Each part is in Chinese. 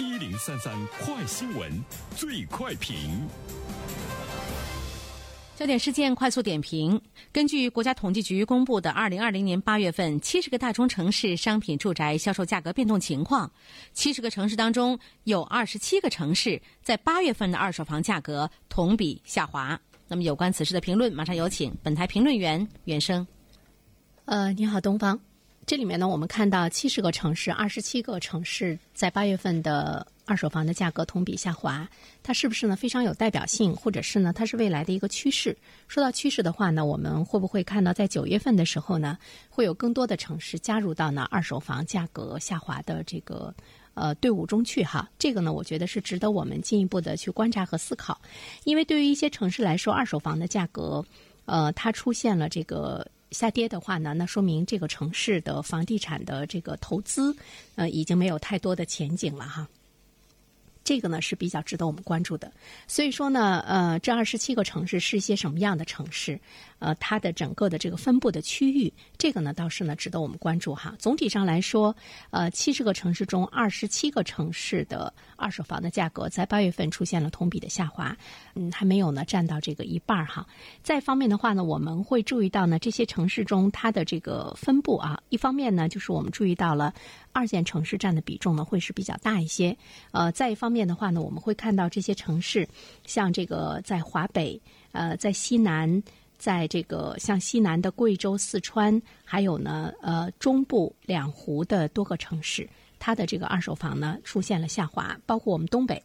一零三三快新闻，最快评。焦点事件快速点评：根据国家统计局公布的二零二零年八月份七十个大中城市商品住宅销售价格变动情况，七十个城市当中有二十七个城市在八月份的二手房价格同比下滑。那么有关此事的评论，马上有请本台评论员袁生。呃，你好，东方。这里面呢，我们看到七十个城市、二十七个城市在八月份的二手房的价格同比下滑，它是不是呢非常有代表性，或者是呢它是未来的一个趋势？说到趋势的话呢，我们会不会看到在九月份的时候呢，会有更多的城市加入到呢二手房价格下滑的这个呃队伍中去？哈，这个呢，我觉得是值得我们进一步的去观察和思考，因为对于一些城市来说，二手房的价格呃它出现了这个。下跌的话呢，那说明这个城市的房地产的这个投资，呃，已经没有太多的前景了哈。这个呢是比较值得我们关注的。所以说呢，呃，这二十七个城市是一些什么样的城市？呃，它的整个的这个分布的区域，这个呢倒是呢值得我们关注哈。总体上来说，呃，七十个城市中，二十七个城市的二手房的价格在八月份出现了同比的下滑，嗯，还没有呢占到这个一半儿哈。再方面的话呢，我们会注意到呢，这些城市中它的这个分布啊，一方面呢就是我们注意到了二线城市占的比重呢会是比较大一些，呃，再一方面的话呢，我们会看到这些城市，像这个在华北，呃，在西南。在这个像西南的贵州、四川，还有呢，呃，中部两湖的多个城市，它的这个二手房呢出现了下滑，包括我们东北。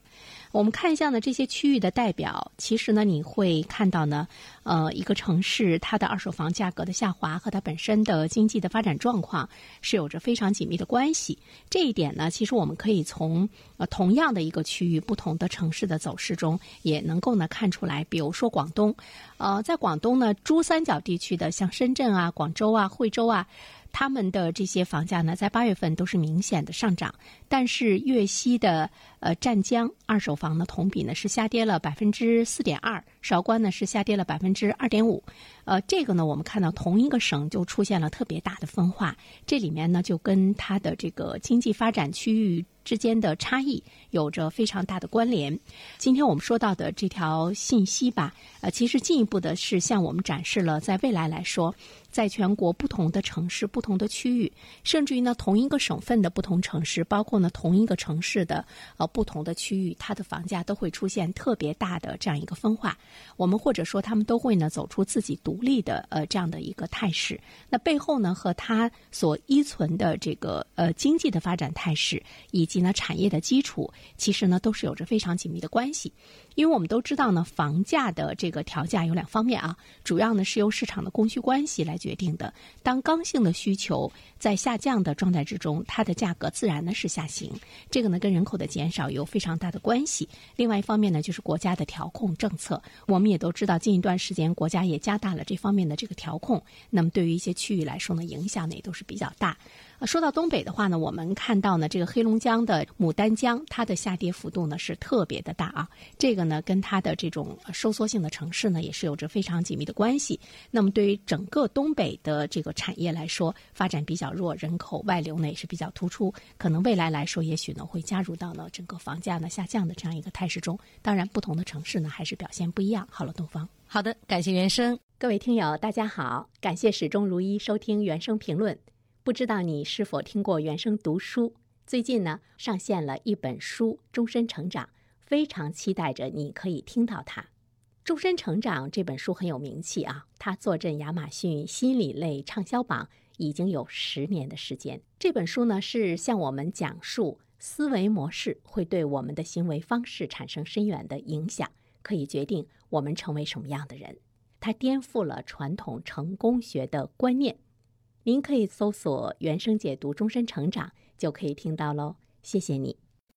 我们看一下呢，这些区域的代表，其实呢，你会看到呢，呃，一个城市它的二手房价格的下滑和它本身的经济的发展状况是有着非常紧密的关系。这一点呢，其实我们可以从呃同样的一个区域不同的城市的走势中也能够呢看出来。比如说广东，呃，在广东呢，珠三角地区的像深圳啊、广州啊、惠州啊。他们的这些房价呢，在八月份都是明显的上涨，但是粤西的呃湛江二手房呢，同比呢是下跌了百分之四点二，韶关呢是下跌了百分之二点五，呃，这个呢，我们看到同一个省就出现了特别大的分化，这里面呢就跟它的这个经济发展区域。之间的差异有着非常大的关联。今天我们说到的这条信息吧，呃，其实进一步的是向我们展示了，在未来来说，在全国不同的城市、不同的区域，甚至于呢同一个省份的不同城市，包括呢同一个城市的呃不同的区域，它的房价都会出现特别大的这样一个分化。我们或者说，他们都会呢走出自己独立的呃这样的一个态势。那背后呢，和它所依存的这个呃经济的发展态势以及呢，产业的基础其实呢都是有着非常紧密的关系，因为我们都知道呢，房价的这个调价有两方面啊，主要呢是由市场的供需关系来决定的。当刚性的需求在下降的状态之中，它的价格自然呢是下行，这个呢跟人口的减少有非常大的关系。另外一方面呢，就是国家的调控政策，我们也都知道，近一段时间国家也加大了这方面的这个调控，那么对于一些区域来说呢，影响呢也都是比较大。说到东北的话呢，我们看到呢，这个黑龙江的牡丹江，它的下跌幅度呢是特别的大啊。这个呢，跟它的这种收缩性的城市呢，也是有着非常紧密的关系。那么，对于整个东北的这个产业来说，发展比较弱，人口外流呢也是比较突出，可能未来来说，也许呢会加入到呢整个房价呢下降的这样一个态势中。当然，不同的城市呢还是表现不一样。好了，东方，好的，感谢原生，各位听友，大家好，感谢始终如一收听原声评论。不知道你是否听过原声读书？最近呢，上线了一本书《终身成长》，非常期待着你可以听到它。《终身成长》这本书很有名气啊，它坐镇亚马逊心理类畅销榜已经有十年的时间。这本书呢，是向我们讲述思维模式会对我们的行为方式产生深远的影响，可以决定我们成为什么样的人。它颠覆了传统成功学的观念。您可以搜索“原声解读终身成长”，就可以听到喽。谢谢你。